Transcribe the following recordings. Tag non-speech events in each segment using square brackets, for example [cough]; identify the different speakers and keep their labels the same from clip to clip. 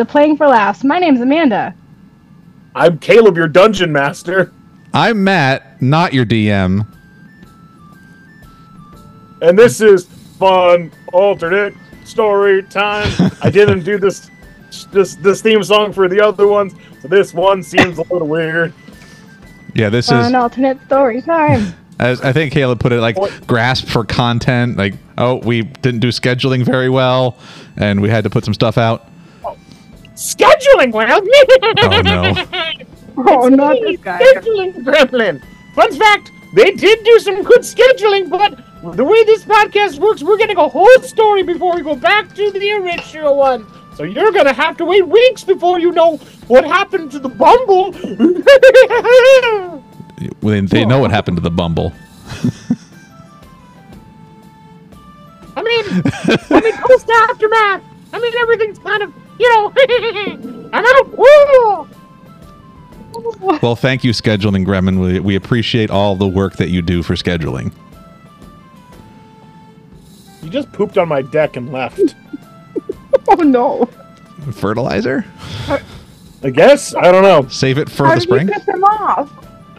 Speaker 1: welcome to Playing for Laughs. My name's Amanda.
Speaker 2: I'm Caleb, your dungeon master,
Speaker 3: I'm Matt, not your DM.
Speaker 2: and this is fun alternate story time. I didn't do this this this theme song for the other ones, so this one seems a little weird.
Speaker 3: Yeah, this is.
Speaker 1: Fun alternate story time. [laughs]
Speaker 3: As I think Caleb put it, like grasp for content. Like, oh, we didn't do scheduling very well, and we had to put some stuff out.
Speaker 2: Scheduling, well.
Speaker 3: Oh no! [laughs] [laughs]
Speaker 1: oh, not this guy.
Speaker 2: Scheduling gremlin. Fun fact: they did do some good scheduling, but the way this podcast works, we're getting a whole story before we go back to the original one. So you're gonna have to wait weeks before you know what happened to the Bumble. [laughs]
Speaker 3: They, they know what happened to the Bumble.
Speaker 2: I mean, I mean, post aftermath. I mean, everything's kind of, you know, I'm out. Woo!
Speaker 3: Well, thank you, scheduling Gremlin. We, we appreciate all the work that you do for scheduling.
Speaker 2: You just pooped on my deck and left. [laughs]
Speaker 1: Oh no.
Speaker 3: Fertilizer?
Speaker 2: I guess I don't know.
Speaker 3: Save it for
Speaker 1: How
Speaker 3: the
Speaker 1: did you
Speaker 3: spring.
Speaker 1: piss him off?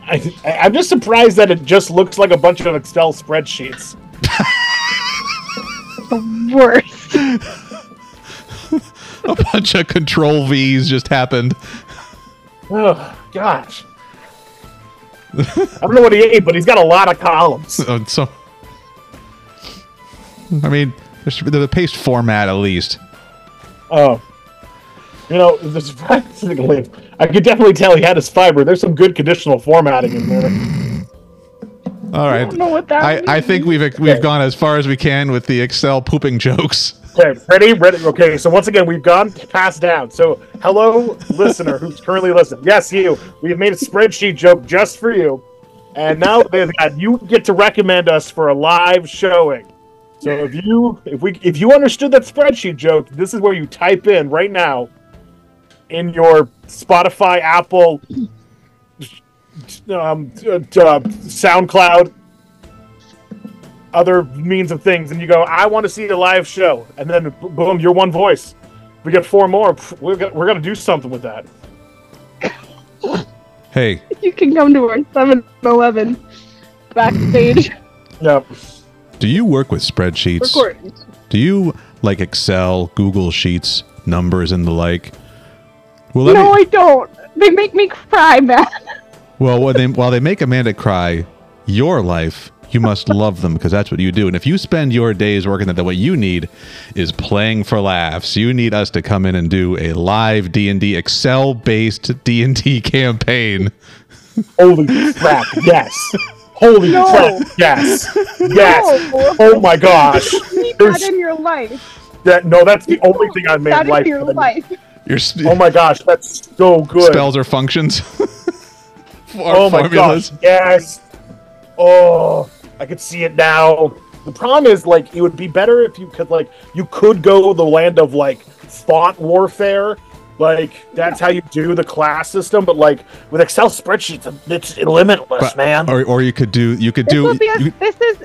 Speaker 2: I, I, I'm just surprised that it just looks like a bunch of Excel spreadsheets. [laughs]
Speaker 1: The worst. [laughs]
Speaker 3: A bunch of control V's just happened.
Speaker 2: Oh gosh. I don't know what he ate, but he's got a lot of columns.
Speaker 3: So, [laughs] oh, so I mean, there's the paste format at least.
Speaker 2: Oh. You know, surprisingly, [laughs] I could definitely tell he had his fiber. There's some good conditional formatting in there.
Speaker 3: All right.
Speaker 1: don't know what that
Speaker 3: I, I think we've we've gone as far as we can with the Excel pooping jokes.
Speaker 2: Okay, ready? Ready? Okay, so once again, we've gone passed down. So, hello, listener who's currently listening. Yes, you. We've made a spreadsheet joke just for you. And now you get to recommend us for a live showing. So if you if we if you understood that spreadsheet joke, this is where you type in right now in your Spotify, Apple, um, uh, SoundCloud, other means of things, and you go, I want to see a live show, and then boom, you're one voice. We get four more. We're gonna, we're gonna do something with that. [coughs]
Speaker 3: Hey,
Speaker 1: You can come to our 7 Eleven backstage [coughs]
Speaker 2: Yep.
Speaker 3: do you work with spreadsheets?
Speaker 1: recordings.
Speaker 3: Do you like Excel, Google Sheets, numbers, and the like? Well,
Speaker 1: No,
Speaker 3: me,
Speaker 1: I don't. They make me cry, man. [laughs]
Speaker 3: well, while they, while they make Amanda cry, your life, you must love them because that's what you do. And if you spend your days working that, that, what you need is playing for laughs. You need us to come in and do a live D and D Excel-based D and D [laughs] campaign.
Speaker 2: Holy crap! Yes. Holy
Speaker 1: No.
Speaker 2: crap! Yes. Yes.
Speaker 1: No.
Speaker 2: Oh my gosh.
Speaker 1: Keep
Speaker 2: There's
Speaker 1: that in your life.
Speaker 2: that. No, that's the only thing I made life.
Speaker 1: in your life. [laughs]
Speaker 3: Your sp-
Speaker 2: Oh my gosh, that's so good.
Speaker 3: spells or functions. [laughs] or
Speaker 2: oh my
Speaker 3: formulas.
Speaker 2: gosh, yes. Oh, I could see it now. The problem is, like, it would be better if you could, like, you could go the land of like font warfare. Like that's how you do the class system, but like with Excel spreadsheets, it's limitless,
Speaker 3: But-
Speaker 2: man.
Speaker 3: Or, or you could do you could
Speaker 1: This,
Speaker 3: do
Speaker 1: will be a,
Speaker 3: you-
Speaker 1: this is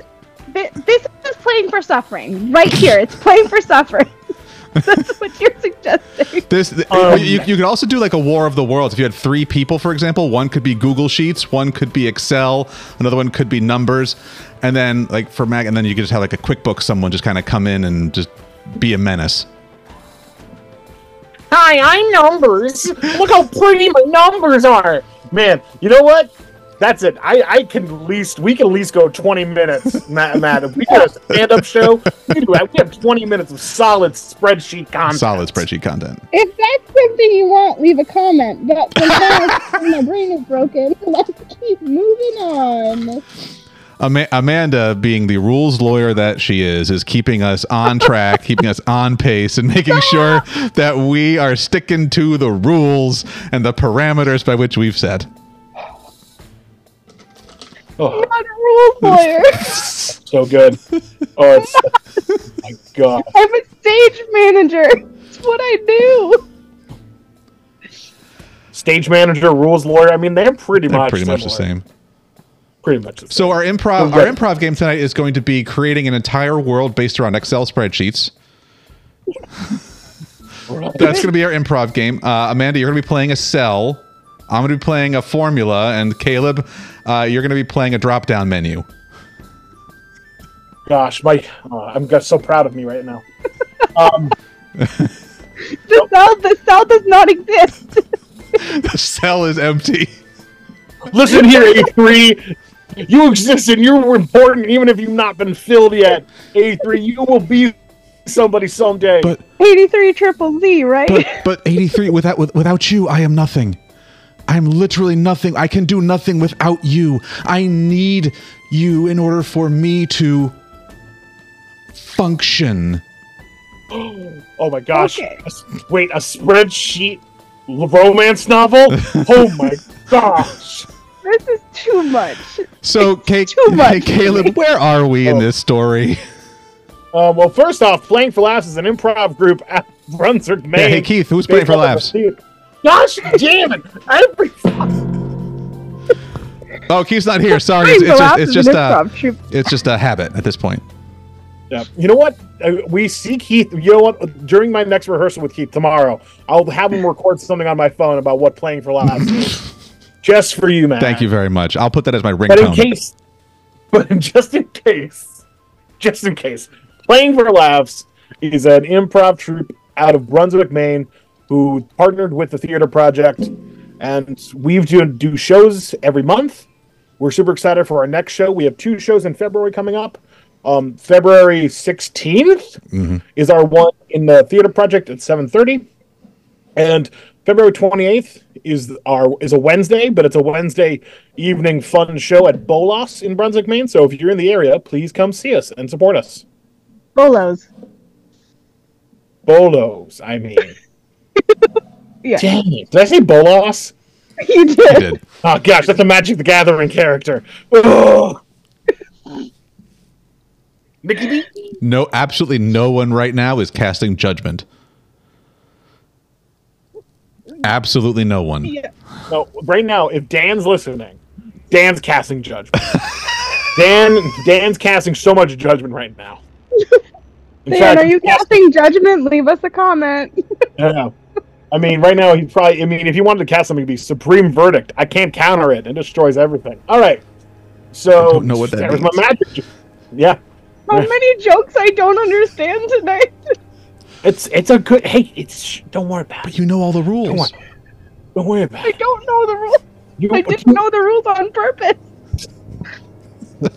Speaker 1: this is playing for suffering right here. It's playing for suffering. That's what you're suggesting.
Speaker 3: This th-
Speaker 2: Um,
Speaker 3: you, you could also do like a War of the Worlds. If you had three people, for example, one could be Google Sheets, one could be Excel, another one could be numbers, and then like for Mac, and then you could just have like a QuickBooks. Someone just kind of come in and just be a menace.
Speaker 2: Hi, I'm numbers. Look how pretty my numbers are. Man, you know what? That's it. I, I can at least we can at least go 20 minutes, Matt. Matt. If we do a stand-up show, we, do, we have 20 minutes of solid spreadsheet content.
Speaker 3: Solid spreadsheet content.
Speaker 1: If that's something you want, leave a comment. But sometimes [laughs] my brain is broken. [laughs] Let's keep moving on.
Speaker 3: Ama- Amanda, being the rules lawyer that she is, is keeping us on track, keeping us on pace, and making sure that we are sticking to the rules and the parameters by which we've set.
Speaker 2: Oh,
Speaker 1: Not a rules lawyer. [laughs]
Speaker 2: so good. Oh, it's [laughs] my god.
Speaker 1: I'm a stage manager. It's what I do.
Speaker 2: Stage manager, rules lawyer. I mean, they're pretty
Speaker 3: They're
Speaker 2: much
Speaker 3: pretty much the same.
Speaker 2: Pretty much. The same.
Speaker 3: So our improv,
Speaker 2: Okay.
Speaker 3: our improv game tonight is going to be creating an entire world based around Excel spreadsheets. That's going to be our improv game. Uh, Amanda, you're going to be playing a cell. I'm going to be playing a formula, and Caleb, uh, you're going to be playing a drop-down menu.
Speaker 2: Gosh, Mike, uh, I'm so proud of me right now. [laughs] Um,
Speaker 1: The cell, the cell does not exist. [laughs]
Speaker 3: The cell is empty.
Speaker 2: listen here, A3. You exist and you're important, even if you've not been filled yet. A3, you will be somebody someday.
Speaker 3: But
Speaker 1: 83 triple Z, right?
Speaker 3: but but 83 without without you, I am nothing. I'm literally nothing. I can do nothing without you. I need you in order for me to function. [gasps]
Speaker 2: oh my gosh!
Speaker 1: Okay.
Speaker 2: A s- wait, a spreadsheet romance novel? [laughs] oh my gosh!
Speaker 1: this is too much.
Speaker 3: So, Ca-
Speaker 1: too much.
Speaker 3: hey, Caleb, where are we in
Speaker 2: Oh.
Speaker 3: this story?
Speaker 2: Uh, well, first off, Playing for Laughs is an improv group at [laughs] Brunswick, Maine.
Speaker 3: Yeah, hey, Keith, who's playing for laughs?
Speaker 2: Gosh damn it! Every [laughs]
Speaker 3: Oh, Keith's not here. Sorry, it's, it's just it's just a it's just a habit at this point.
Speaker 2: Yeah. You know what? Uh, we see Keith. You know what? During my next rehearsal with Keith tomorrow, I'll have him record something on my phone about what playing for laughs is. Just for you, man.
Speaker 3: Thank you very much. I'll put that as my
Speaker 2: But in
Speaker 3: ringtone.
Speaker 2: case, but just in case, just in case, playing for laughs is an improv troupe out of Brunswick, Maine, who partnered with the Theater Project, and we do do shows every month. We're super excited for our next show. We have two shows in February coming up. Um, February 16th is our one in the Theater Project at 7:30, and February 28th is our is a Wednesday, but it's a Wednesday evening fun show at Bolos in Brunswick, Maine. So if you're in the area, please come see us and support us.
Speaker 1: Bolos.
Speaker 2: Bolos, I mean. [laughs]
Speaker 1: Yeah.
Speaker 2: Dang it. Did I say Bolos? [laughs]
Speaker 1: You
Speaker 3: I
Speaker 1: did.
Speaker 3: did.
Speaker 2: Oh gosh, that's a Magic the Gathering character. Ugh. Mickey
Speaker 3: No, absolutely no one right now is casting judgment. Absolutely no one.
Speaker 1: Yeah.
Speaker 2: No, right now, if Dan's listening, Dan's casting judgment. [laughs] Dan, Dan's casting so much judgment right now. In
Speaker 1: Dan, are you casting judgment? Leave us a comment.
Speaker 2: yeah. I mean, right now, he probably, I mean, if he wanted to cast something, it'd be Supreme Verdict. I can't counter it. It destroys everything. All right. So,
Speaker 3: I don't know what that
Speaker 2: was my magic. Yeah.
Speaker 1: How many jokes I don't understand tonight?
Speaker 2: It's it's a good. Hey, it's sh- don't worry about it.
Speaker 3: You know all the rules.
Speaker 2: Come on. Don't worry about it.
Speaker 1: I
Speaker 2: it.
Speaker 1: don't know the rules.
Speaker 2: You,
Speaker 1: I didn't know the rules on purpose.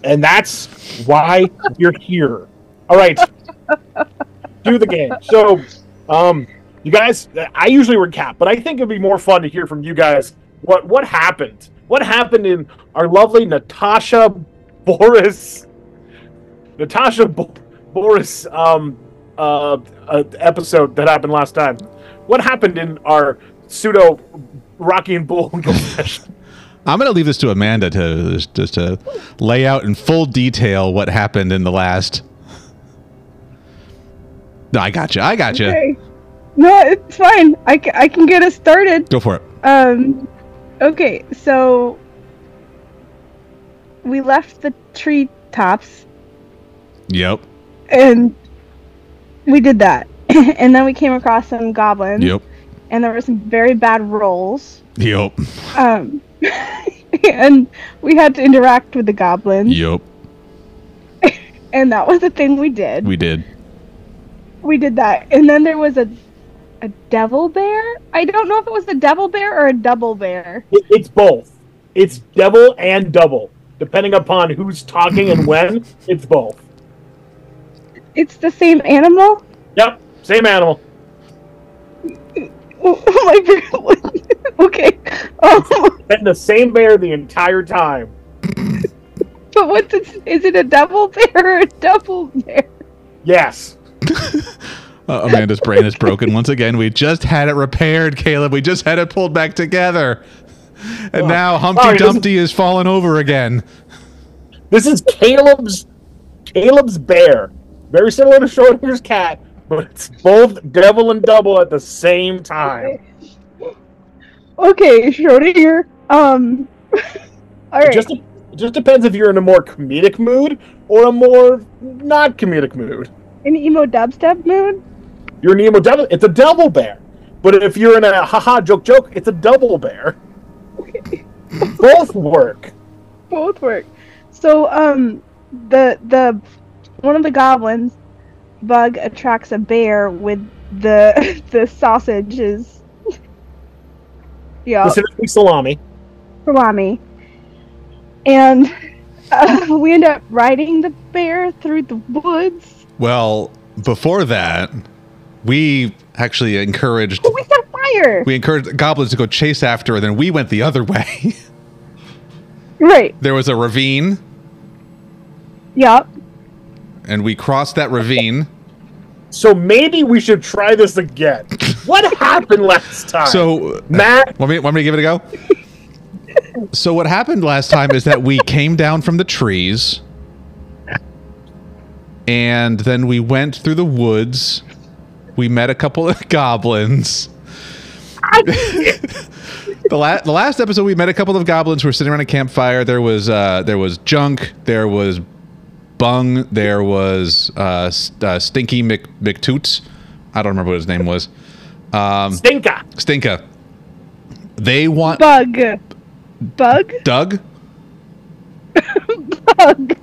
Speaker 2: and that's why you're here. All right, [laughs] do the game. So, um, you guys, I usually recap, but I think it'd be more fun to hear from you guys what what happened. What happened in our lovely Natasha Boris, Natasha Bo- Boris um, uh, uh, episode that happened last time? What happened in our pseudo Rocky and Bull [laughs] session?
Speaker 3: I'm going to leave this to Amanda to just to lay out in full detail what happened in the last. No, I got you. I got you.
Speaker 1: Okay. No, it's fine. I, I can get us started.
Speaker 3: Go for it.
Speaker 1: Um, okay, so we left the tree tops
Speaker 3: Yep.
Speaker 1: and we did that. [laughs] and then we came across some goblins.
Speaker 3: Yep.
Speaker 1: And there were some very bad rolls.
Speaker 3: Yep.
Speaker 1: Um, [laughs] and we had to interact with the goblins.
Speaker 3: Yep. [laughs]
Speaker 1: And that was the thing we did.
Speaker 3: We did.
Speaker 1: We did that. And then there was a a devil bear. I don't know if it was a devil bear or a double bear.
Speaker 2: It- It's both. It's devil and double. Depending upon who's talking and [laughs] when, it's both.
Speaker 1: It's the same animal.
Speaker 2: Yep, same animal. [laughs]
Speaker 1: Oh my god. [laughs] okay. Um,
Speaker 2: Been the same bear the entire time.
Speaker 1: but what's it? Is it a devil bear or a double bear?
Speaker 2: Yes.
Speaker 3: Uh, Amanda's brain is broken once again. We just had it repaired, Caleb. We just had it pulled back together. And
Speaker 2: Oh,
Speaker 3: now Humpty
Speaker 2: sorry, this is-
Speaker 3: Dumpty is falling over again.
Speaker 2: This is Caleb's Caleb's bear. Very similar to Schrodinger's cat, but it's both devil and double at the same time.
Speaker 1: Okay, Schrodinger. Um. [laughs] All
Speaker 2: It just it just depends if you're in a more comedic mood or a more not comedic mood.
Speaker 1: An emo dubstep mood.
Speaker 2: You're an emo devil, it's a devil bear. But if you're in a haha joke joke, it's a double bear. [laughs] Both work.
Speaker 1: Both work. So, um, the the one of the goblins, Bug attracts a bear with the [laughs] the sausages. [laughs] yeah,
Speaker 2: Specifically salami.
Speaker 1: salami, and uh, we end up riding the bear through the woods.
Speaker 3: Well, before that, we actually encouraged
Speaker 1: But we set fire.
Speaker 3: we encouraged goblins to go chase after, and then we went the other way. [laughs]
Speaker 1: right.
Speaker 3: there was a ravine,
Speaker 1: Yup.
Speaker 3: and we crossed that ravine.
Speaker 2: So maybe we should try this again. What happened last time?
Speaker 3: So
Speaker 2: Matt, [laughs]
Speaker 3: Want me, want me to give it a go? so what happened last time is that we came down from the trees, and then we went through the woods. We met a couple of [laughs] goblins. the, la- the last episode, we met a couple of goblins who were sitting around a campfire. There was uh, there was junk. There was bung. There was uh, st- uh, stinky Mc- McToots. I don't remember what his name was. Um,
Speaker 2: Stinka.
Speaker 3: Stinka. They want
Speaker 1: Bug. Bug.
Speaker 3: Doug [laughs]
Speaker 1: Bug.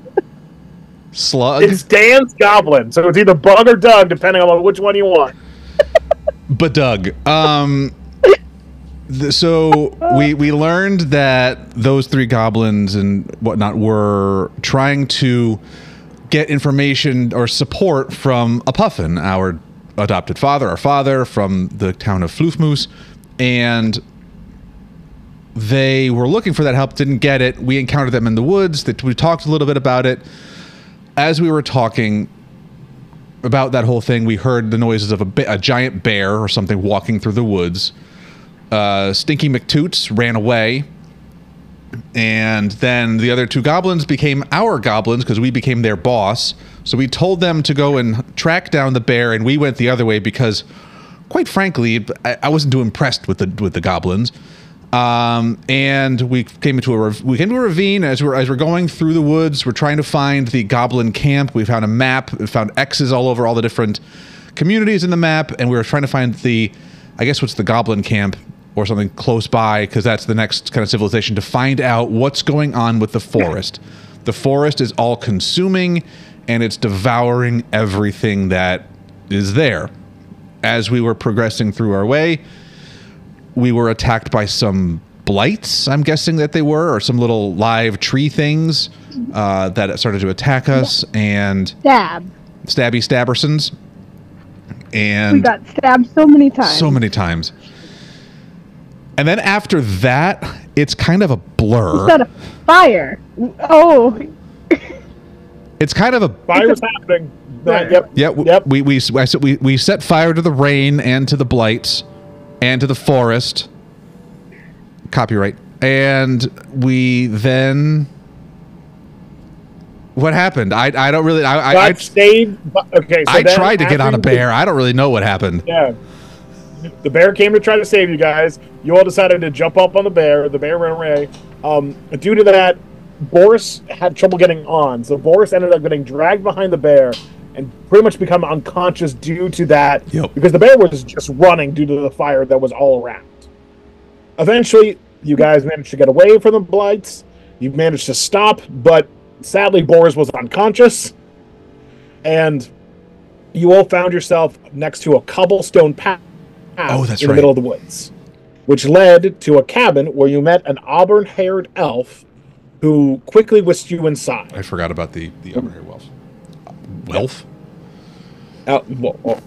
Speaker 3: Slug,
Speaker 2: It's Dan's goblin, so it's either Bug or Doug, depending on which one you want. [laughs]
Speaker 3: but Doug. Um, th- so we we learned that those three goblins and whatnot were trying to get information or support from a puffin, our adopted father, our father from the town of Floofmoose, and they were looking for that help, didn't get it. We encountered them in the woods. That we talked a little bit about it. As we were talking about that whole thing, we heard the noises of a, ba- a giant bear or something walking through the woods. Uh, Stinky McToots ran away, and then the other two goblins became our goblins because we became their boss. So we told them to go and track down the bear, and we went the other way because, quite frankly, I, I wasn't too impressed with the with the goblins. Um, and we came into a we came to a ravine as we're as we're going through the woods. We're trying to find the goblin camp. We found a map. We found X's all over all the different communities in the map, and we were trying to find the, I guess what's the goblin camp or something close by because that's the next kind of civilization to find out what's going on with the forest. The forest is all consuming, and it's devouring everything that is there. As we were progressing through our way, we were attacked by some blights, I'm guessing that they were, or some little live tree things uh, that started to attack us, and
Speaker 1: Stab.
Speaker 3: stabby stabbersons. And we
Speaker 1: got stabbed so many times.
Speaker 3: so many times. And then after that, it's kind of a blur.
Speaker 1: Set a fire. Oh,
Speaker 3: It's kind of a
Speaker 2: Fire was happening. Matt, yep.
Speaker 3: Yeah, w-
Speaker 2: Yep.
Speaker 3: we, we, we, we set fire to the rain and to the blights and to the forest. Copyright. And we then. What happened? I, I don't really. I, I, I,
Speaker 2: stayed. Okay, so
Speaker 3: I tried to get on a bear. I don't really know what happened.
Speaker 2: Yeah. The bear came to try to save you guys. You all decided to jump up on the bear. The bear ran away. Um, due to that, Boris had trouble getting on. So Boris ended up getting dragged behind the bear and pretty much become unconscious due to that.
Speaker 3: Yep.
Speaker 2: Because the bear was just running due to the fire that was all around. Eventually, you guys managed to get away from the blights. You managed to stop, but sadly, Boris was unconscious. And you all found yourself next to a cobblestone path
Speaker 3: Oh, that's
Speaker 2: in
Speaker 3: right.
Speaker 2: the middle of the woods, which led to a cabin where you met an auburn-haired elf who quickly whisked you inside.
Speaker 3: I forgot about the the over here wealth. Wealth.
Speaker 2: Uh, well, well,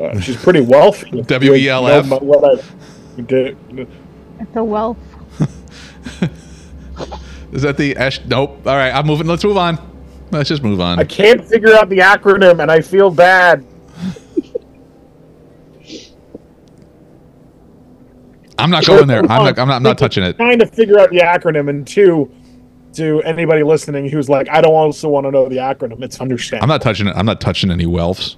Speaker 2: uh, she's pretty wealthy.
Speaker 3: W-E-L-F. [laughs]
Speaker 2: You know what I did-
Speaker 1: it's a wealth. [laughs]
Speaker 3: Is that the Ash? Nope. All right, I'm moving. Let's move on. Let's just move on.
Speaker 2: I can't figure out the acronym, and I feel bad. [laughs]
Speaker 3: I'm not going there. I'm not. I'm not, I'm not touching it.
Speaker 2: Trying to figure out the acronym, and two, to anybody listening who's like, I don't also want to know the acronym. It's understandable.
Speaker 3: I'm not touching it. I'm not touching any wealths.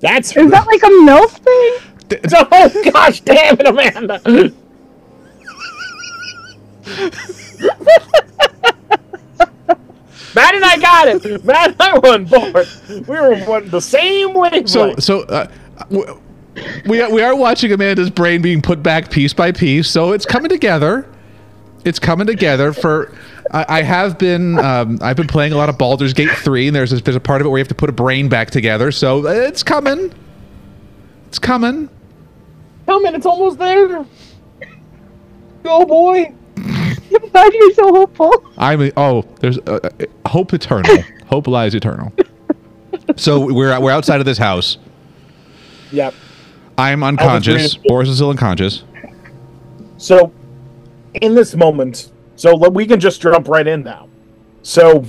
Speaker 2: That's
Speaker 1: Is that like a MILF thing? [laughs]
Speaker 2: oh gosh, damn it, Amanda. [laughs] Matt and I got got it. Matt, I won board. We were one the same way.
Speaker 3: So so uh, w- we are, we are watching Amanda's brain being put back piece by piece. So it's coming together. It's coming together for. I, I have been um, I've been playing a lot of Baldur's Gate three, and there's a, there's a part of it where you have to put a brain back together. So it's coming. It's coming.
Speaker 2: Coming. it's almost there. Go, boy.
Speaker 1: Why are you so hopeful?
Speaker 3: I mean, oh, there's uh, uh, hope eternal. [laughs] hope lies eternal. So we're we're outside of this house.
Speaker 2: Yep.
Speaker 3: I'm unconscious. Boris is still unconscious.
Speaker 2: So, in this moment, so we can just jump right in now. So,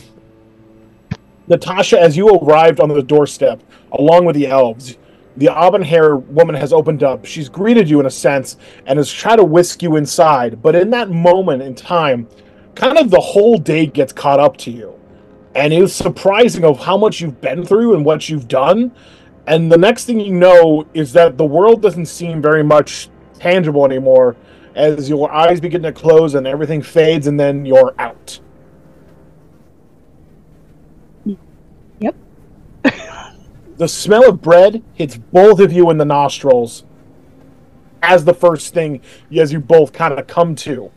Speaker 2: Natasha, as you arrived on the doorstep, along with the elves, the auburn hair woman has opened up. She's greeted you in a sense and has tried to whisk you inside. But in that moment in time, kind of the whole day gets caught up to you. And it's surprising of how much you've been through and what you've done. And the next thing you know is that the world doesn't seem very much tangible anymore as your eyes begin to close and everything fades and then you're out.
Speaker 1: Yep. [laughs]
Speaker 2: the smell of bread hits both of you in the nostrils as the first thing as you both kind of come to.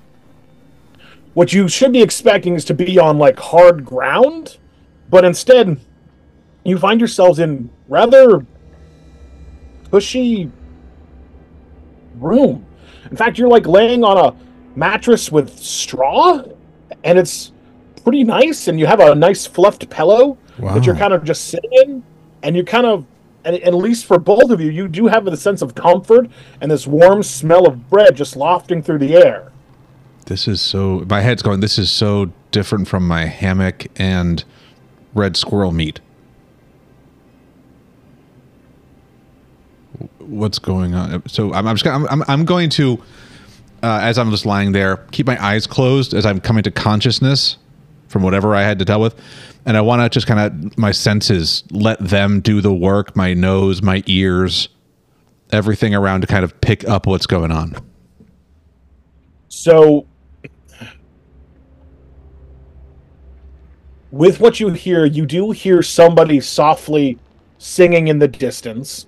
Speaker 2: What you should be expecting is to be on like hard ground, but instead you find yourselves in rather cushy room. In fact, you're like laying on a mattress with straw, and it's pretty nice. And you have a nice fluffed pillow that you're kind of just sitting in, and you kind of, and at least for both of you, you do have the sense of comfort and this warm smell of bread just lofting through the air.
Speaker 3: This is so. My head's going. This is so different from my hammock and red squirrel meat. What's going on? So I'm, I'm just gonna, I'm, I'm, I'm going to, uh, as I'm just lying there, keep my eyes closed as I'm coming to consciousness from whatever I had to deal with, and I want to just kind of my senses let them do the work. My nose, my ears, everything around to kind of pick up what's going on.
Speaker 2: So, with what you hear, you do hear somebody softly singing in the distance.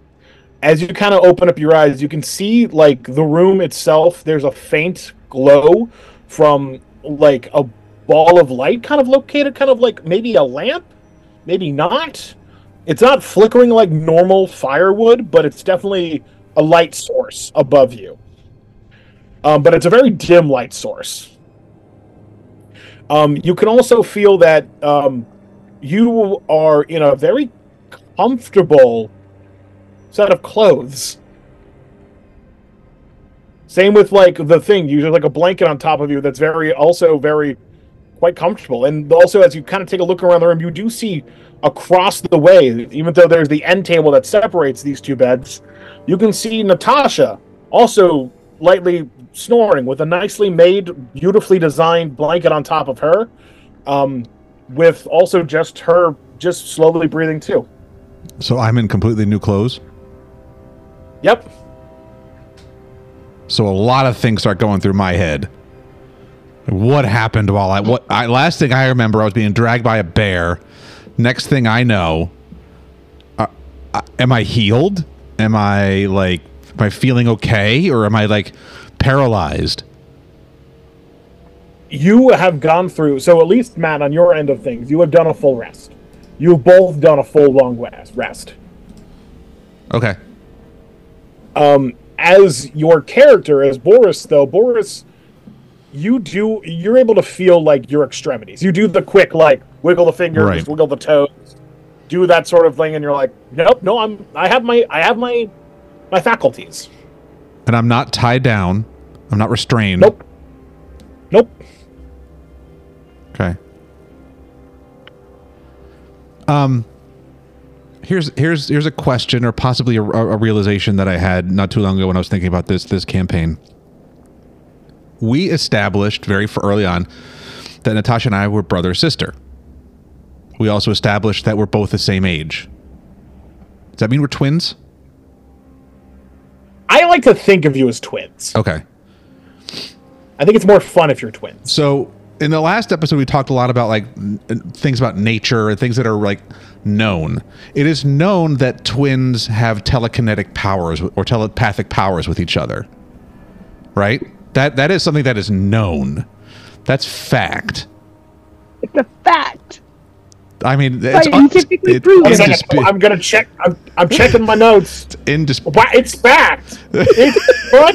Speaker 2: As you kind of open up your eyes, you can see like the room itself. There's a faint glow from like a ball of light, kind of located, kind of like maybe a lamp, maybe not. It's not flickering like normal firewood, but it's definitely a light source above you um, but it's a very dim light source. Um, you can also feel that um, you are in a very comfortable set of clothes. Same with like the thing, you like a blanket on top of you that's very also very quite comfortable. And also as you kind of take a look around the room, you do see across the way, even though there's the end table that separates these two beds, you can see Natasha also lightly snoring with a nicely made, beautifully designed blanket on top of her, um, with also just her just slowly breathing too.
Speaker 3: So I'm in completely new clothes.
Speaker 2: Yep.
Speaker 3: So a lot of things start going through my head. What happened while I what I last thing I remember I was being dragged by a bear. Next thing I know, uh, uh, am I healed? Am I like am I feeling okay or am I like paralyzed?
Speaker 2: You have gone through so at least Matt on your end of things, you have done a full rest. You've both done a full long rest. Rest.
Speaker 3: Okay.
Speaker 2: Um as your character as boris though boris you do you're able to feel like your extremities you do the quick like wiggle the fingers
Speaker 3: Right.
Speaker 2: wiggle the toes do that sort of thing and you're like nope no i'm i have my i have my my faculties
Speaker 3: And I'm not tied down. I'm not restrained.
Speaker 2: nope nope
Speaker 3: Okay. Um here's here's here's a question or possibly a, a realization that I had not too long ago when I was thinking about this this campaign. We established very early on that Natasha and I were brother sister. We also established that we're both the same age. Does that mean we're twins?
Speaker 2: i like to think of you as twins
Speaker 3: Okay.
Speaker 2: i think it's more fun if you're twins
Speaker 3: So in the last episode we talked a lot about like things about nature and things that are like known. It is known that twins have telekinetic powers or telepathic powers with each other. Right? That that is something that is known. That's fact.
Speaker 1: It's a fact.
Speaker 3: I mean, it's
Speaker 1: Scientifically
Speaker 3: it-
Speaker 1: proven.
Speaker 2: One
Speaker 3: it's
Speaker 2: second,
Speaker 3: indispu-
Speaker 2: I'm gonna check. I'm, I'm checking my notes.
Speaker 3: indis-
Speaker 2: Wow, it's fact. It's [laughs] what?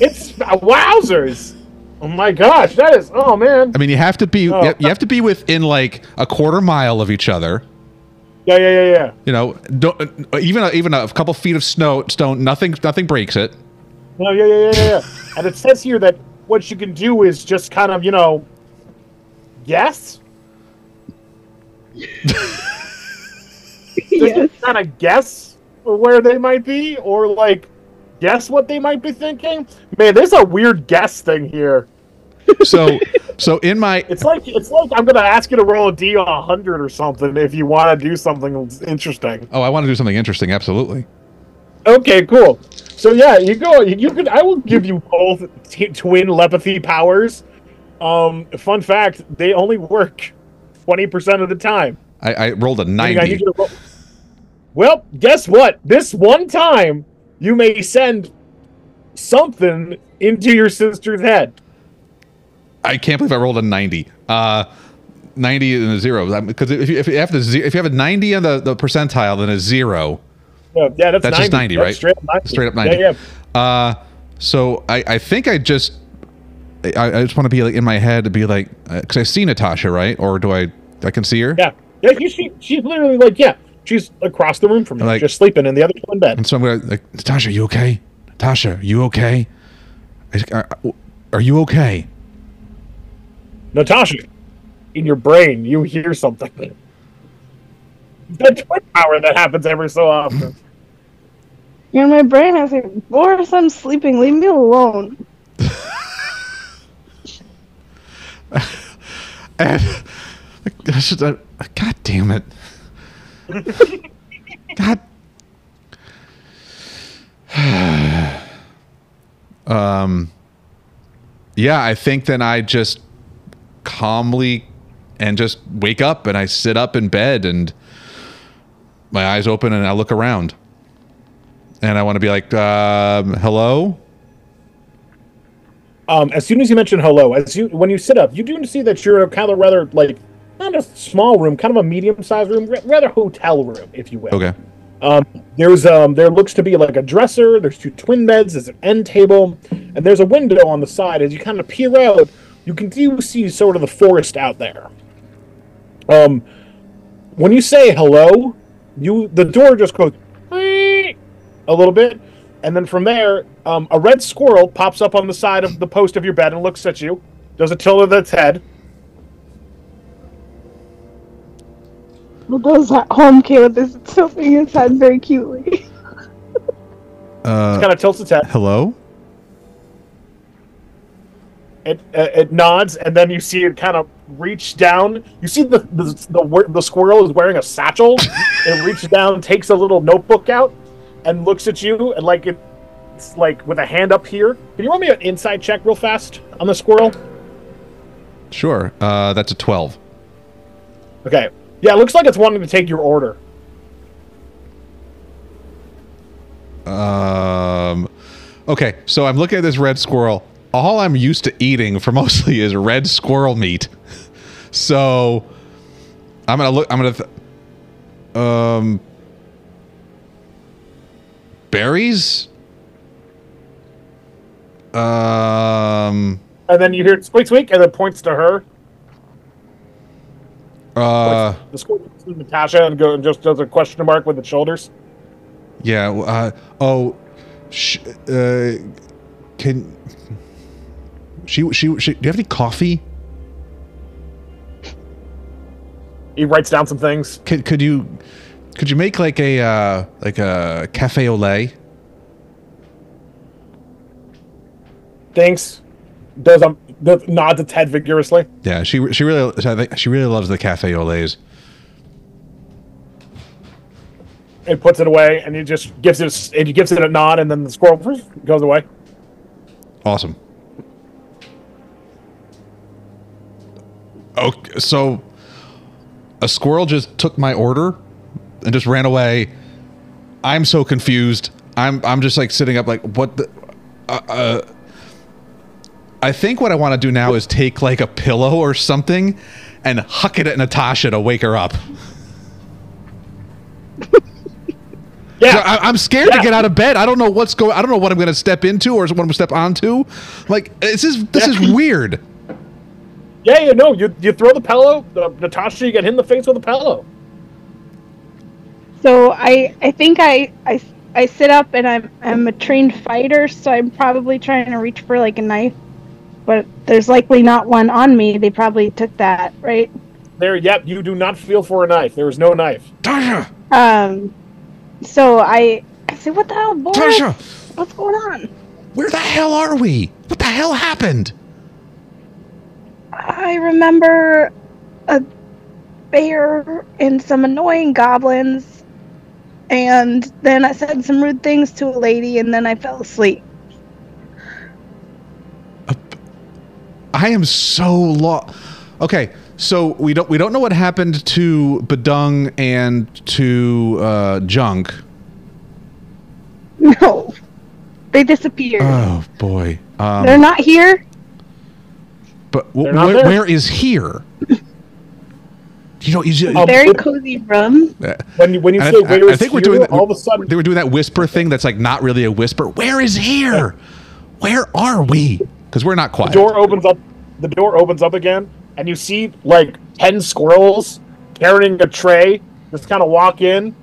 Speaker 2: It's uh, wowzers. Oh my gosh, that is. Oh man.
Speaker 3: I mean, you have to be
Speaker 2: Oh.
Speaker 3: you have to be within like a quarter mile of each other.
Speaker 2: Yeah, yeah, yeah, yeah.
Speaker 3: You know, don't, even a, even a couple feet of snow stone, nothing nothing breaks it.
Speaker 2: No, yeah, yeah, yeah, yeah, yeah. and it says here that what you can do is just kind of, you know, guess. [laughs]
Speaker 1: yes.
Speaker 2: Kind of guess where they might be, or like guess what they might be thinking. Man, there's a weird guess thing here.
Speaker 3: So so in my
Speaker 2: It's like it's like I'm gonna ask you to roll a d on a hundred or something if you want to do something interesting.
Speaker 3: oh, I want to do something interesting. Absolutely.
Speaker 2: Okay, cool. So yeah, you go. You, you can. I will give you both t- twin telepathy powers. Um, fun fact: they only work twenty percent of the time.
Speaker 3: I, I rolled a ninety.
Speaker 2: roll- Well, guess what? This one time, you may send something into your sister's head.
Speaker 3: I can't believe I rolled a ninety. Uh, ninety and a zero. Because if you, if you have the if you have a ninety on the, the percentile, then a zero.
Speaker 2: Yeah, yeah that's,
Speaker 3: That's
Speaker 2: 90.
Speaker 3: just 90,
Speaker 2: That's
Speaker 3: right?
Speaker 2: Straight up ninety.
Speaker 3: Straight up 90.
Speaker 2: Yeah, yeah.
Speaker 3: Uh, so I, I think I just I, I just want to be like in my head to be like because I see Natasha right or do I I can see her
Speaker 2: Yeah, yeah. You, she, she's literally like, yeah, she's across the room from me,
Speaker 3: Like-
Speaker 2: just sleeping in the other twin bed.
Speaker 3: and so I'm gonna like Natasha you okay Natasha you okay I- are, are you okay
Speaker 2: Natasha, in your brain, you hear something. The twin power that happens every so often.
Speaker 1: You're in my brain. I say, Boris, I'm sleeping. Leave me alone. [laughs]
Speaker 3: and I should, uh, God damn it [laughs] God [sighs] um yeah I think then I just calmly and just wake up and I sit up in bed and my eyes open and I look around and I want to be like um, hello
Speaker 2: Um, as soon as you mention hello, as you when you sit up, you do see that you're kind of rather like not a small room, kind of a medium-sized room, rather hotel room, if you will.
Speaker 3: okay
Speaker 2: Um, there's um, there looks to be like a dresser. There's two twin beds. There's an end table, and there's a window on the side. As you kind of peer out, you can do see sort of the forest out there. Um, when you say hello, you the door just goes a little bit, and then from there, um, a red squirrel pops up on the side of the post of your bed and looks at you. Does a tilt of its head.
Speaker 1: What does that home Caleb is tilting his head very cutely.
Speaker 3: uh,
Speaker 2: Kind of tilts its head.
Speaker 3: hello
Speaker 2: it, uh, it nods, and then you see it kind of reach down. You see the the, the the squirrel is wearing a satchel. [laughs] it reaches down, takes a little notebook out, and looks at you, and like it, it's like with a hand up here. Can you roll me an insight check real fast on the squirrel?
Speaker 3: sure uh, that's a 12
Speaker 2: Okay. Yeah, it looks like it's wanting to take your order.
Speaker 3: Um, okay, so I'm looking at this red squirrel. All I'm used to eating for [laughs] mostly is red squirrel meat. So I'm gonna look. I'm gonna. Th- um, berries. Um.
Speaker 2: And then you hear squeak squeak, and it points to her.
Speaker 3: Uh.
Speaker 2: The squirrel to Natasha and go and just does a question mark with the shoulders.
Speaker 3: Yeah. Uh. Oh. Sh- uh. Can. She, she, she, do you have any coffee?
Speaker 2: He writes down some things.
Speaker 3: Could could you could you make like a uh, like a cafe au lait?
Speaker 2: Thanks. Does um does, nods its head vigorously.
Speaker 3: Yeah, she she really I think she really loves the cafe au laits.
Speaker 2: It puts it away, and he just gives it. And he gives it a nod, and then the squirrel goes away.
Speaker 3: Awesome. Okay, so a squirrel just took my order and just ran away. I'm so confused. I'm I'm just like sitting up like what the uh, uh I think what I want to do now is take like a pillow or something and huck it at Natasha to wake her up. [laughs]
Speaker 2: Yeah,
Speaker 3: I, I'm scared
Speaker 2: Yeah.
Speaker 3: to get out of bed. I don't know what's going. I don't know what I'm going to step into or what I'm going to step onto. Like this is this is [laughs] weird.
Speaker 2: Yeah, yeah. No, you you throw the pillow. Uh, Natasha, you get hit in the face with a pillow.
Speaker 1: So I I think I I, I sit up and I'm I'm a trained fighter, so I'm probably trying to reach for like a knife, but there's likely not one on me. They probably took that, right?
Speaker 2: There, yep. You do not feel for a knife. There is no knife.
Speaker 3: Tasha,
Speaker 1: Um, so I I say, what the hell, Boris?
Speaker 3: Tasha,
Speaker 1: What's going on?
Speaker 3: where the hell are we? What the hell happened?
Speaker 1: I remember a bear and some annoying goblins, and then I said some rude things to a lady, and then I fell asleep.
Speaker 3: I am so lost. Okay, so we don't we don't know what happened to Badung and to uh, Junk.
Speaker 1: No, they disappeared.
Speaker 3: Oh boy. Um,
Speaker 1: They're not here.
Speaker 3: But w-
Speaker 2: They're not
Speaker 3: where,
Speaker 2: there?
Speaker 3: where is here? You know, you,
Speaker 2: Um,
Speaker 1: Very cozy room.
Speaker 2: When you when you say
Speaker 3: I,
Speaker 2: where
Speaker 3: I
Speaker 2: is
Speaker 3: think we're doing that.
Speaker 2: all of a sudden
Speaker 3: they were doing that whisper thing. That's like not really a whisper. Where is here? Where are we? Because we're not quiet.
Speaker 2: the door opens up. The door opens up again, and you see like ten squirrels carrying a tray. Just kind of walk in.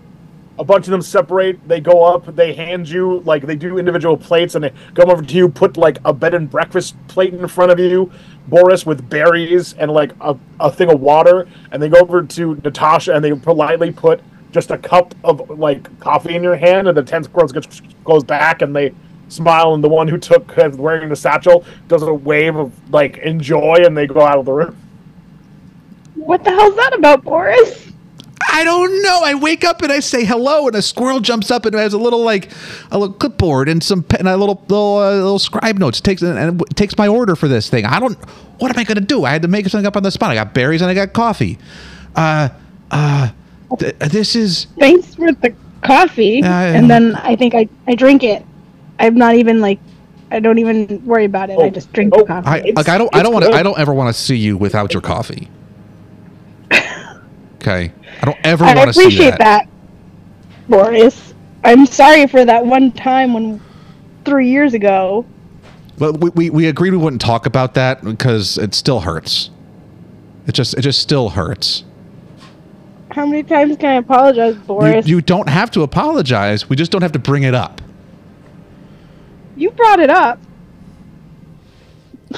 Speaker 2: A bunch of them separate. They go up. They hand you like they do individual plates, and they come over to you. Put like a bed and breakfast plate in front of you, Boris with berries and like a, a thing of water. And they go over to Natasha, and they politely put just a cup of like coffee in your hand. And the ten squirrels get, goes back, and they smile. And the one who took wearing the satchel does a wave of like enjoy, and they go out of the room.
Speaker 1: What the hell's that about, Boris?
Speaker 3: I don't know. I wake up and I say hello, and a squirrel jumps up and has a little like a little clipboard and some pen, and a little little uh, little scribe notes. Takes and takes my order for this thing. I don't. What am I going to do? I had to make something up on the spot. I got berries and I got coffee. Uh, uh, th- this is
Speaker 1: Thanks for the coffee.
Speaker 3: Uh,
Speaker 1: and then I think I, I drink it. I'm not even like, I don't even worry about it. I
Speaker 2: Oh,
Speaker 1: just drink
Speaker 2: oh,
Speaker 1: the coffee.
Speaker 3: I like. I don't. I don't want to. I don't ever want to see you without your coffee. [laughs] Okay. I don't ever want to see that.
Speaker 1: I appreciate
Speaker 3: that.
Speaker 1: Boris. I'm sorry for that one time when three years ago.
Speaker 3: But we, we, we agreed we wouldn't talk about that because it still hurts. It just it just still hurts.
Speaker 1: How many times can I apologize, Boris? You,
Speaker 3: you don't have to apologize. We just don't have to bring it up.
Speaker 1: You brought it up.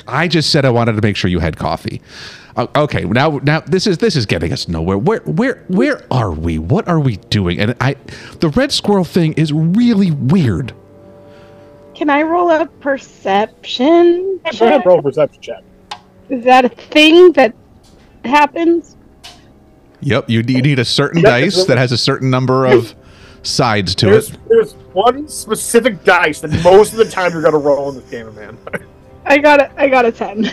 Speaker 3: I just said I wanted to make sure you had coffee. Uh, okay, now now this is this is getting us nowhere. Where where where are we? What are we doing? And I, the red squirrel thing is really weird.
Speaker 1: Can I roll a perception?
Speaker 2: Go ahead,
Speaker 1: check?
Speaker 2: roll a perception check.
Speaker 1: Is that a thing that happens?
Speaker 3: Yep, you, you need a certain
Speaker 2: Yep,
Speaker 3: dice that has a certain number of sides to
Speaker 2: There's
Speaker 3: it.
Speaker 2: there's one specific dice that most of the time you're gonna roll in this game, man.
Speaker 1: I got it. I got a ten.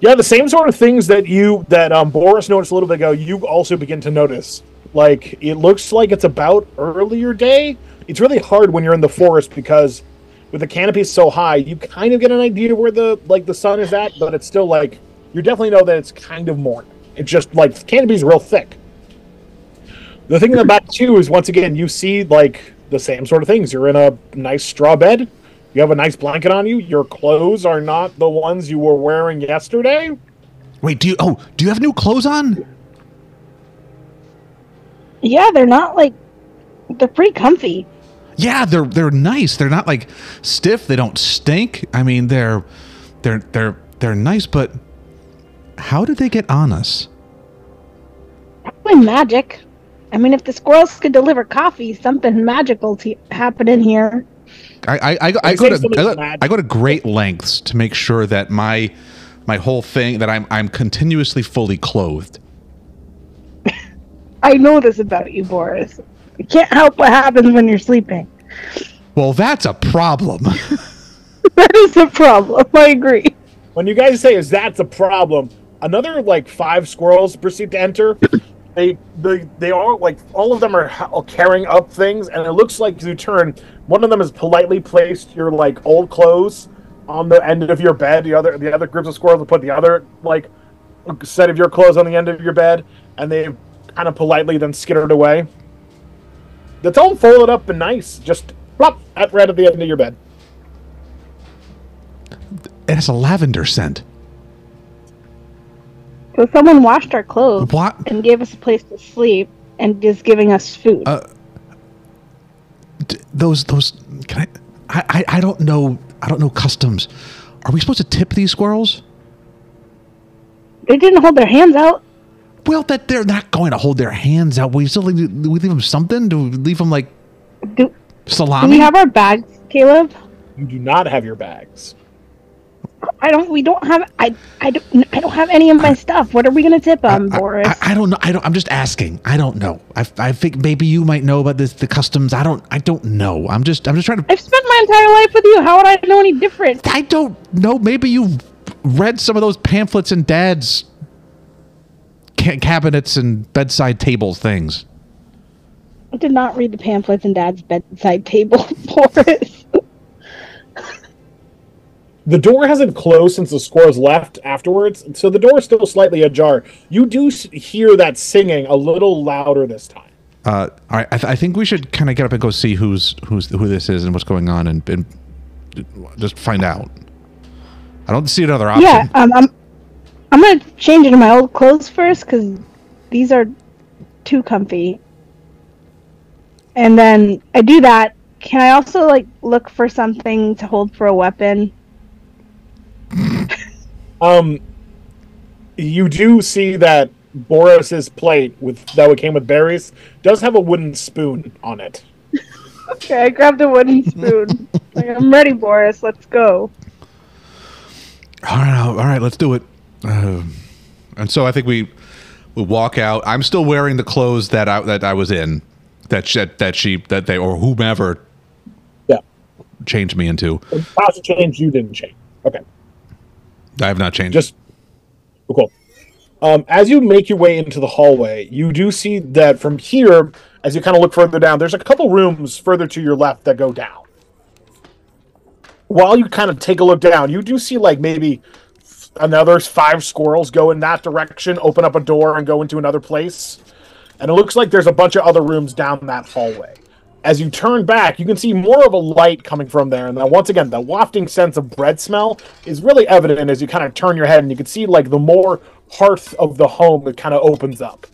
Speaker 2: Yeah, the same sort of things that you that um, Boris noticed a little bit ago. You also begin to notice. Like it looks like it's about earlier day. It's really hard when you're in the forest because with the canopy so high, you kind of get an idea where the like the sun is at, but it's still like you definitely know that it's kind of morning. It's just like the canopy's real thick. The thing back too is once again you see like the same sort of things. You're in a nice straw bed. You have a nice blanket on you. Your clothes are not the ones you were wearing yesterday.
Speaker 3: Wait, do you? Oh, do you have new clothes on?
Speaker 1: Yeah, they're not like they're pretty comfy.
Speaker 3: Yeah, they're they're nice. They're not like stiff. They don't stink. I mean, they're they're they're they're nice. But how did they get on us?
Speaker 1: Probably magic. I mean, if the squirrels could deliver coffee, something magical to happen in here.
Speaker 3: I I, I, I go to I go. I go to great lengths to make sure that my my whole thing that I'm I'm continuously fully clothed. [laughs]
Speaker 1: I know this about you, Boris. You can't help what happens when you're sleeping.
Speaker 3: Well, that's a problem. [laughs] [laughs]
Speaker 1: that is a problem. I agree.
Speaker 2: when you guys say, "Is that the problem?" Another like five squirrels proceed to enter. They, they, they all like all of them are carrying up things, and it looks like you turn, one of them has politely placed your like old clothes on the end of your bed. The other, the other groups of squirrels will put the other like set of your clothes on the end of your bed, and they kind of politely then skittered away. It's all folded up and nice, just plop at right at the end of your bed.
Speaker 3: It has a lavender scent.
Speaker 1: So someone washed our clothes
Speaker 3: What?
Speaker 1: and gave us a place to sleep and is giving us food.
Speaker 3: Uh, D- those those can I, I I I don't know I don't know customs. Are we supposed to tip these squirrels?
Speaker 1: they didn't hold their hands out.
Speaker 3: Well, that they're not going to hold their hands out. We still leave, we leave them something? Do we leave them like
Speaker 1: Do, do
Speaker 3: salami?
Speaker 1: we have our bags, Caleb?
Speaker 2: You do not have your bags.
Speaker 1: I don't. We don't have. I. I don't. I don't have any of my stuff. What are we gonna tip them,
Speaker 3: I-
Speaker 1: Boris?
Speaker 3: I, I don't know. I don't. I'm just asking. I don't know. I, I think maybe you might know about this, the customs. I don't. I don't know. I'm just. I'm just trying to.
Speaker 1: I've spent my entire life with you. How would I know any different?
Speaker 3: I don't know. Maybe you read some of those pamphlets in Dad's ca- cabinets and bedside table things.
Speaker 1: I did not read the pamphlets in Dad's bedside table, [laughs] Boris.
Speaker 2: The door hasn't closed since the squirrels left afterwards, so the door is still slightly ajar. You do hear that singing a little louder this time.
Speaker 3: Uh, all right. I, th- I think we should kind of get up and go see who's who's who this is and what's going on and, and just find out. I don't see another option.
Speaker 1: yeah. Um. I'm. I'm gonna change into my old clothes first because these are too comfy. And then I do that. Can I also like look for something to hold for a weapon?
Speaker 2: Um, you do see that Boris's plate with that came with berries does have a wooden spoon on it.
Speaker 1: Okay, I grabbed a wooden spoon. [laughs] like, I'm ready, Boris. Let's go.
Speaker 3: All right, all right, let's do it. Um and so I think we we walk out. I'm still wearing the clothes that I that I was in, that she, that she that they or whomever
Speaker 2: Yeah,
Speaker 3: changed me into.
Speaker 2: the costume change you didn't change. Okay,
Speaker 3: I have not changed.
Speaker 2: just oh, cool. Um, as you make your way into the hallway, you do see that from here, as you kind of look further down, there's a couple rooms further to your left that go down. While you kind of take a look down, you do see like maybe another five squirrels go in that direction, open up a door, and go into another place. And it looks like there's a bunch of other rooms down that hallway. As you turn back, you can see more of a light coming from there. And then once again, the wafting sense of bread smell is really evident as you kind of turn your head and you can see like the more hearth of the home that kind of opens up.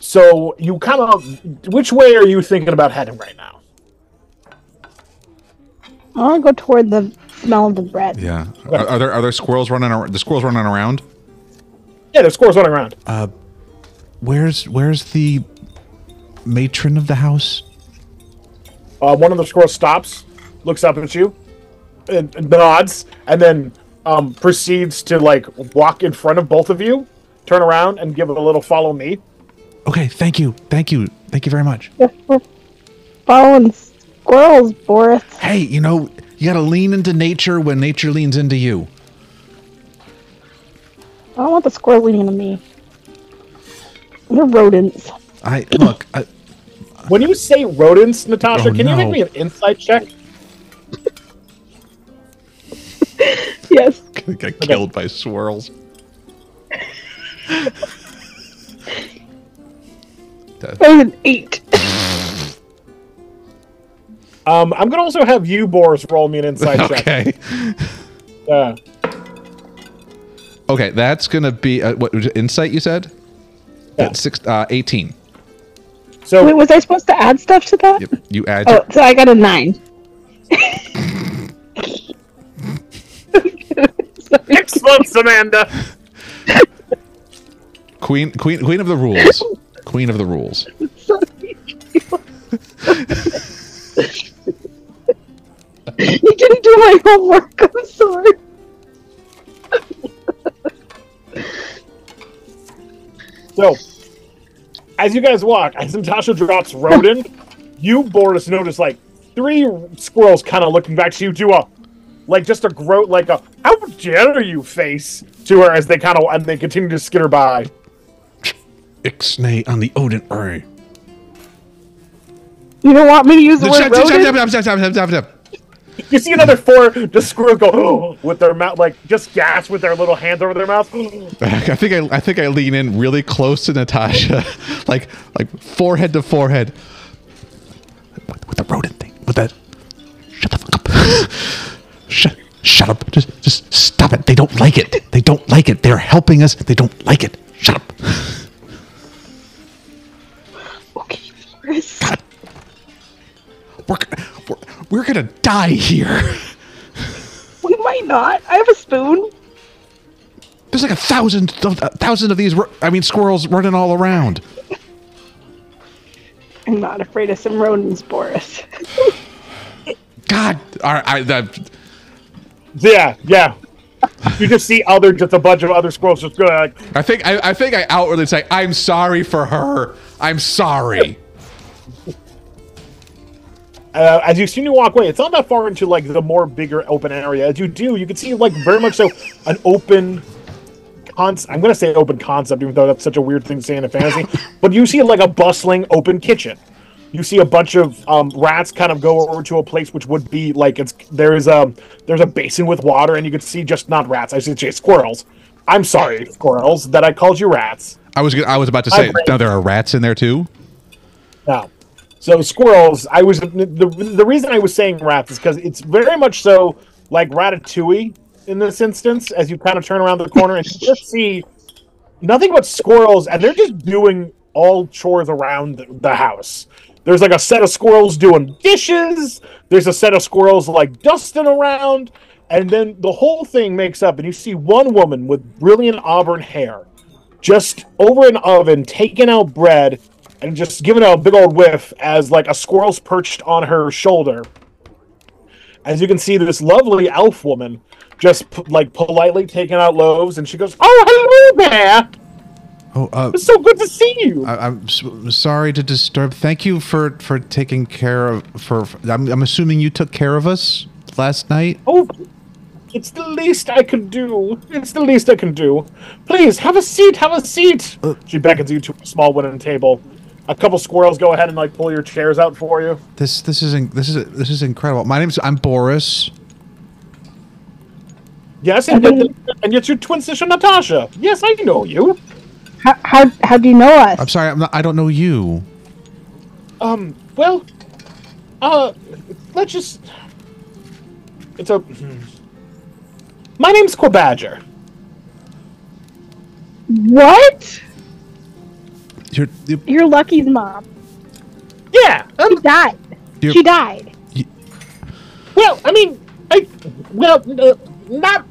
Speaker 2: So you kind of, which way are you thinking about heading right now?
Speaker 1: I want to go toward the smell of the bread.
Speaker 3: yeah. Are, are there are there squirrels running? Ar- the squirrels running around?
Speaker 2: Yeah, there's squirrels running around.
Speaker 3: Uh, Where's where's the matron of the house?
Speaker 2: Uh, one of the squirrels stops, looks up at you, and, and nods, and then um, proceeds to like walk in front of both of you, turn around, and give it a little follow me.
Speaker 3: Okay, thank you, thank you, thank you very much.
Speaker 1: Yes, we're following squirrels, Boris.
Speaker 3: Hey, you know you gotta lean into nature when nature leans into you.
Speaker 1: I don't want the squirrel leaning on me. They're rodents.
Speaker 3: I look. I,
Speaker 2: When you say rodents, Natasha,
Speaker 3: Oh,
Speaker 2: can you make me an insight check? [laughs]
Speaker 1: Yes. [laughs]
Speaker 3: get killed by swirls. [laughs]
Speaker 1: That was an eight.
Speaker 2: Um, I'm gonna also have you, Boris, roll me an insight check.
Speaker 3: okay.
Speaker 2: Uh,
Speaker 3: Okay, that's gonna be uh, what insight you said?
Speaker 2: Yeah.
Speaker 3: That's six, uh, 18.
Speaker 2: So
Speaker 1: Wait, was I supposed to add stuff to that?
Speaker 3: Yep. You add.
Speaker 1: Oh, so I got a nine. [laughs]
Speaker 2: excellent, Amanda.
Speaker 3: Queen, queen, queen of the rules. Queen of the rules.
Speaker 1: you didn't do my homework. I'm sorry.
Speaker 2: So, as you guys walk, as Natasha drops Rodin, you, Boris, notice like three squirrels kind of looking back to you do a like just a grow like a how dare you face to her as they kind of and they continue to skitter by.
Speaker 3: Ixnay on the Odin Ray.
Speaker 1: You don't want me to use the word rodent?
Speaker 2: You see another four just squirrels go [gasps] [gasps] with their mouth like just gas with their little hands over their mouth. [gasps]
Speaker 3: I think I, I think I lean in really close to Natasha, [laughs] like like forehead to forehead. With, with the rodent thing, with that. Shut the fuck up. [laughs] shut shut up. Just just stop it. They don't like it. They don't like it. They're helping us. They don't like it. Shut up. [laughs]
Speaker 1: Okay, Forrest.
Speaker 3: God. We're, we're, we're gonna die here. [laughs]
Speaker 1: We might not. I have a spoon.
Speaker 3: There's like a thousand, a thousand of these. I mean, squirrels running all around. [laughs]
Speaker 1: I'm not afraid of some rodents, Boris. [laughs]
Speaker 3: God, all right, I, that,
Speaker 2: Yeah, yeah. You just see other just a bunch of other squirrels just go like
Speaker 3: I think I, I think I outwardly say I'm sorry for her. I'm sorry.
Speaker 2: Uh, as you see you walk away, it's not that far into like the more bigger open area. As you do, you can see like very much so an open concept. I'm gonna say open concept, even though that's such a weird thing to say in a fantasy. [laughs] but you see like a bustling open kitchen. You see a bunch of um, rats kind of go over to a place which would be like it's there's a there's a basin with water, and you can see just not rats. I should say squirrels. I'm sorry, squirrels, that I called you rats.
Speaker 3: I was I was about to say now there are rats in there too.
Speaker 2: No. So squirrels, I was the the reason I was saying rats is because it's very much so like Ratatouille in this instance. As you kind of turn around the corner and you [laughs] just see nothing but squirrels, and they're just doing all chores around the- the house. There's like a set of squirrels doing dishes. There's a set of squirrels like dusting around, and then the whole thing makes up. And you see one woman with brilliant auburn hair just over an oven taking out bread and just giving a big old whiff as like a squirrel's perched on her shoulder. As you can see, this lovely elf woman just p- like politely taking out loaves, and she goes, "Oh, hello there!
Speaker 3: Oh, uh,
Speaker 2: It's so good to see you."
Speaker 3: I, I'm s- sorry to disturb. Thank you for for taking care of. For I'm, I'm assuming you took care of us last night.
Speaker 2: oh, it's the least I can do. It's the least I can do. Please have a seat. Have a seat.
Speaker 3: Uh.
Speaker 2: she beckons you to a small wooden table. A couple squirrels go ahead and like pull your chairs out for you.
Speaker 3: This this is in, this is this is incredible. My name's I'm Boris.
Speaker 2: Yes, and, and, and yet your twin sister Natasha. Yes, I know you.
Speaker 1: How, how, how do you know us?
Speaker 3: I'm sorry. I'm not, I don't know you.
Speaker 2: Um, well, uh, let's just. It's a. My name's Quabadger.
Speaker 1: What?
Speaker 3: You're, you
Speaker 1: You're Lucky's mom.
Speaker 2: Yeah.
Speaker 1: She
Speaker 2: Um.
Speaker 1: died.
Speaker 3: You're-
Speaker 1: She died.
Speaker 2: Well, I mean, I. Well, uh, not.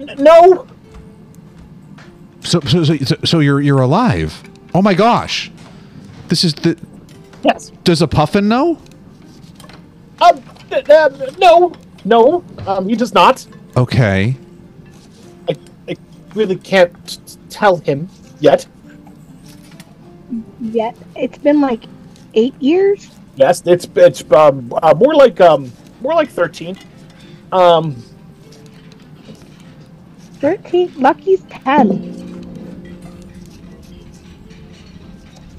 Speaker 2: n- No.
Speaker 3: so, so so so so you're you're alive. Oh my gosh. This is the.
Speaker 2: Yes.
Speaker 3: Does a puffin know?
Speaker 2: Um. uh, uh, no. No. Um. He does not.
Speaker 3: Okay.
Speaker 2: I. I really can't t- tell him yet.
Speaker 1: Yet it's been like eight years.
Speaker 2: Yes, it's it's um, uh, more like um more like thirteen. Um.
Speaker 1: Thirteen. Lucky's ten.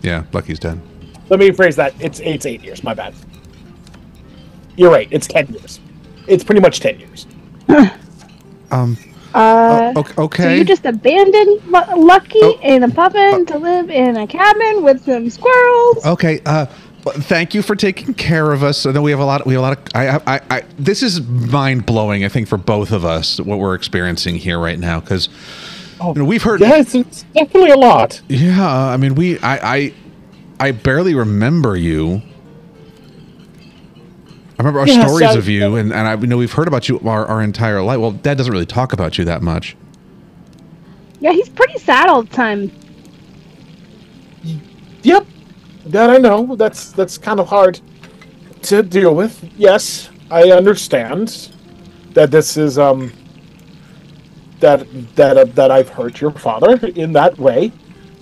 Speaker 3: Yeah, Lucky's dead.
Speaker 2: Let me rephrase that. It's it's eight years. My bad. You're right. It's ten years. It's pretty much ten years.
Speaker 3: Um.
Speaker 1: Uh,
Speaker 3: o-
Speaker 1: so you just abandoned Lu- Lucky
Speaker 3: Oh.
Speaker 1: and a puppet to live in a cabin with some squirrels.
Speaker 3: Okay. Uh, thank you for taking care of us. I know we have a lot. We have a lot of. I. I. I this is mind blowing. I think for both of us what we're experiencing here right now because.
Speaker 2: Oh,
Speaker 3: you know, we've heard.
Speaker 2: Yes, it's definitely a lot.
Speaker 3: Yeah, I mean, we. I. I. I barely remember you. I remember our
Speaker 2: Yes,
Speaker 3: stories
Speaker 2: I-
Speaker 3: of you, and, and I know we've heard about you our, our entire life. Well, Dad doesn't really talk about you that much.
Speaker 1: Yeah, he's pretty sad all the time.
Speaker 2: Yep, that I know. That's that's kind of hard to deal with. Yes, I understand that this is um that that uh, that I've hurt your father in that way.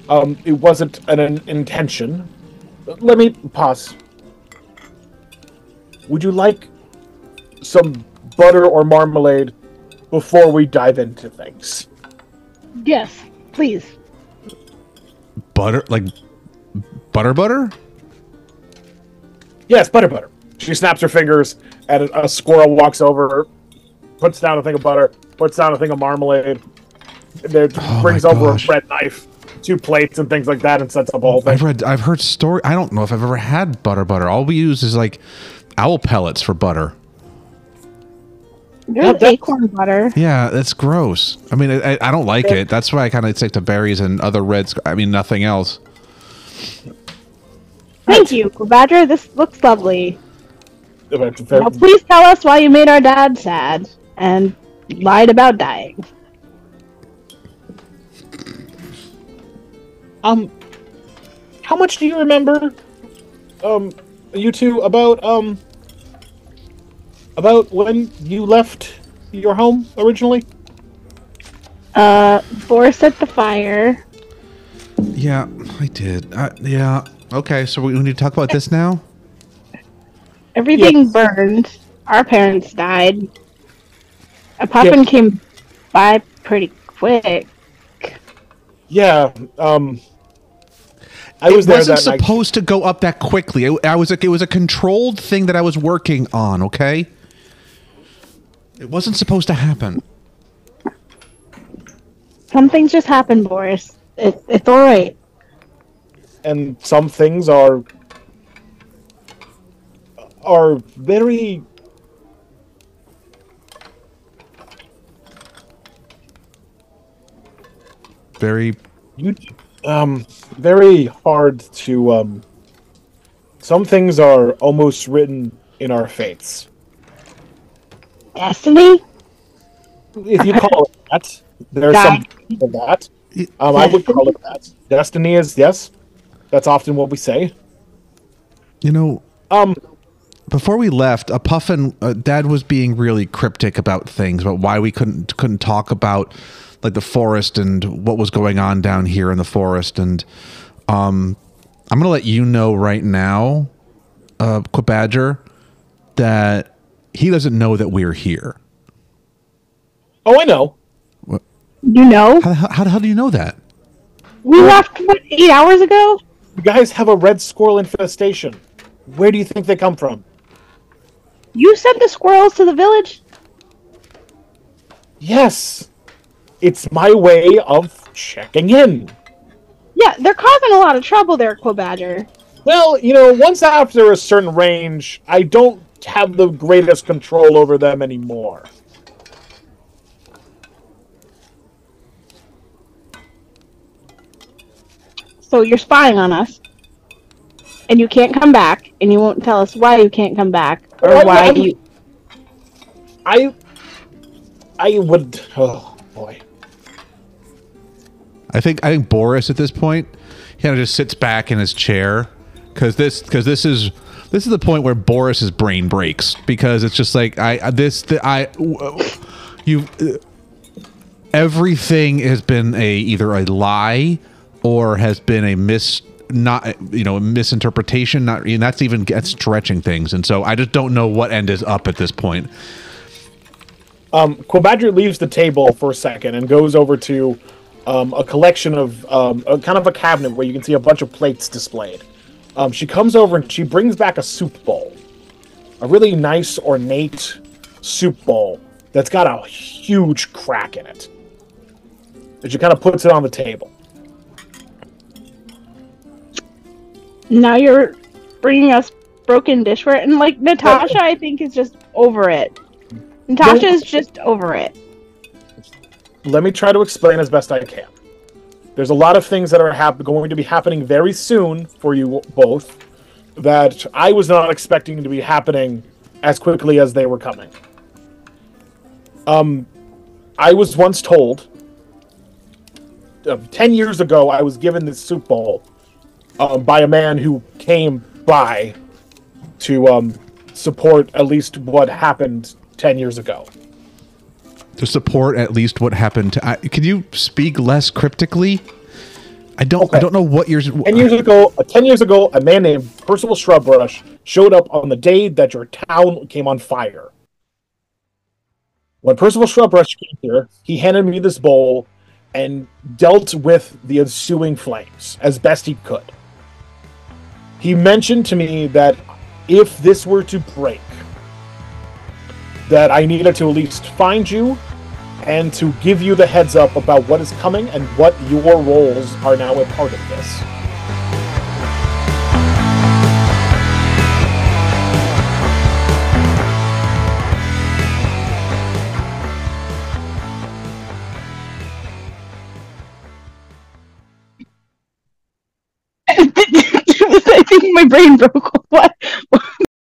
Speaker 2: Um, it wasn't an, an intention. Let me pause. Would you like some butter or marmalade before we dive into things.
Speaker 1: Yes, please.
Speaker 3: Butter, like butter, butter.
Speaker 2: Yes, butter, butter. She snaps her fingers, and a, a squirrel walks over, puts down a thing of butter, puts down a thing of marmalade, there
Speaker 3: Oh
Speaker 2: brings over
Speaker 3: gosh.
Speaker 2: a bread knife, two plates, and things like that, and sets up a whole thing.
Speaker 3: I've read, I've heard story. I don't know if I've ever had butter, butter. All we use is like owl pellets for butter.
Speaker 1: There's
Speaker 2: Yeah, that-
Speaker 1: acorn butter.
Speaker 3: Yeah, that's gross. I mean, I, I don't like it. That's why I kind of stick to berries and other reds. I mean, nothing else.
Speaker 1: Thank you, Badger. This looks lovely.
Speaker 2: It's
Speaker 1: Now, please tell us why you made our dad sad and lied about dying.
Speaker 2: Um, how much do you remember, um, you two about um about when you left your home originally?
Speaker 1: Uh, Boris set the fire.
Speaker 3: Yeah, I did. Uh, yeah. Okay, so we we need to talk about this now.
Speaker 1: Everything
Speaker 2: Yes.
Speaker 1: burned. Our parents died. A puffin came by pretty quick.
Speaker 2: Yeah. Um, I was
Speaker 3: it
Speaker 2: there
Speaker 3: wasn't
Speaker 2: that night.
Speaker 3: supposed to go up that quickly. It, I was. It was a controlled thing that I was working on. Okay. It wasn't supposed to happen.
Speaker 1: Some things just happen, Boris. It, it's all right.
Speaker 2: and some things are are very
Speaker 3: Very.
Speaker 2: you um very hard to um some things are almost written in our fates
Speaker 1: Destiny?
Speaker 2: if you call it that there's some of that um i would call it that destiny is yes that's often what we say
Speaker 3: You know,
Speaker 2: um
Speaker 3: before we left, a puffin. Uh, Dad was being really cryptic about things, about why we couldn't couldn't talk about like the forest and what was going on down here in the forest. And um, I'm gonna let you know right now, uh, Quabadger, that he doesn't know that we're here.
Speaker 2: oh i know
Speaker 1: You know?
Speaker 3: How, how, how the hell do you know that?
Speaker 1: We left, what, eight hours ago?
Speaker 2: you guys have a red squirrel infestation where do you think they come from
Speaker 1: You sent the squirrels to the village?
Speaker 2: Yes. It's my way of checking in.
Speaker 1: Yeah, they're causing a lot of trouble there, Quabadger.
Speaker 2: Well, you know, once after a certain range, I don't have the greatest control over them anymore.
Speaker 1: So you're spying on us. And you can't come back, and you won't tell us why you can't come back, or
Speaker 2: Well,
Speaker 1: why
Speaker 2: I'm-
Speaker 1: you.
Speaker 2: I I would oh boy.
Speaker 3: I think I think Boris at this point, he kind of just sits back in his chair because this because this is this is the point where Boris's brain breaks because it's just like I this the, I you everything has been a either a lie or has been a mis not you know misinterpretation not and that's even that's stretching things and so I just don't know what end is up at this point.
Speaker 2: Um, Quabadger leaves the table for a second and goes over to um, a collection of um, a kind of a cabinet where you can see a bunch of plates displayed. Um, she comes over and she brings back a soup bowl, a really nice, ornate soup bowl that's got a huge crack in it. And she kind of puts it on the table.
Speaker 1: Now you're bringing us broken dishware, and like Natasha, I think is just over it. Natasha is just over it.
Speaker 2: Let me try to explain as best I can. There's a lot of things that are hap- going to be happening very soon for you both that I was not expecting to be happening as quickly as they were coming. Um, I was once told uh, 10 years ago, I was given this soup bowl um, by a man who came by to um, support at least what happened 10 years ago.
Speaker 3: To support at least what happened to I, can you speak less cryptically i don't i don't know what you're
Speaker 2: Ten years ago, uh, ten years ago, a man named Percival Shrubrush showed up on the day that your town came on fire. When Percival Shrubrush came here, he handed me this bowl and dealt with the ensuing flames as best he could. He mentioned to me that if this were to break, that I needed to at least find you and to give you the heads up about what is coming and what your roles are now a part of this. [laughs]
Speaker 1: I think my brain broke. [laughs] What?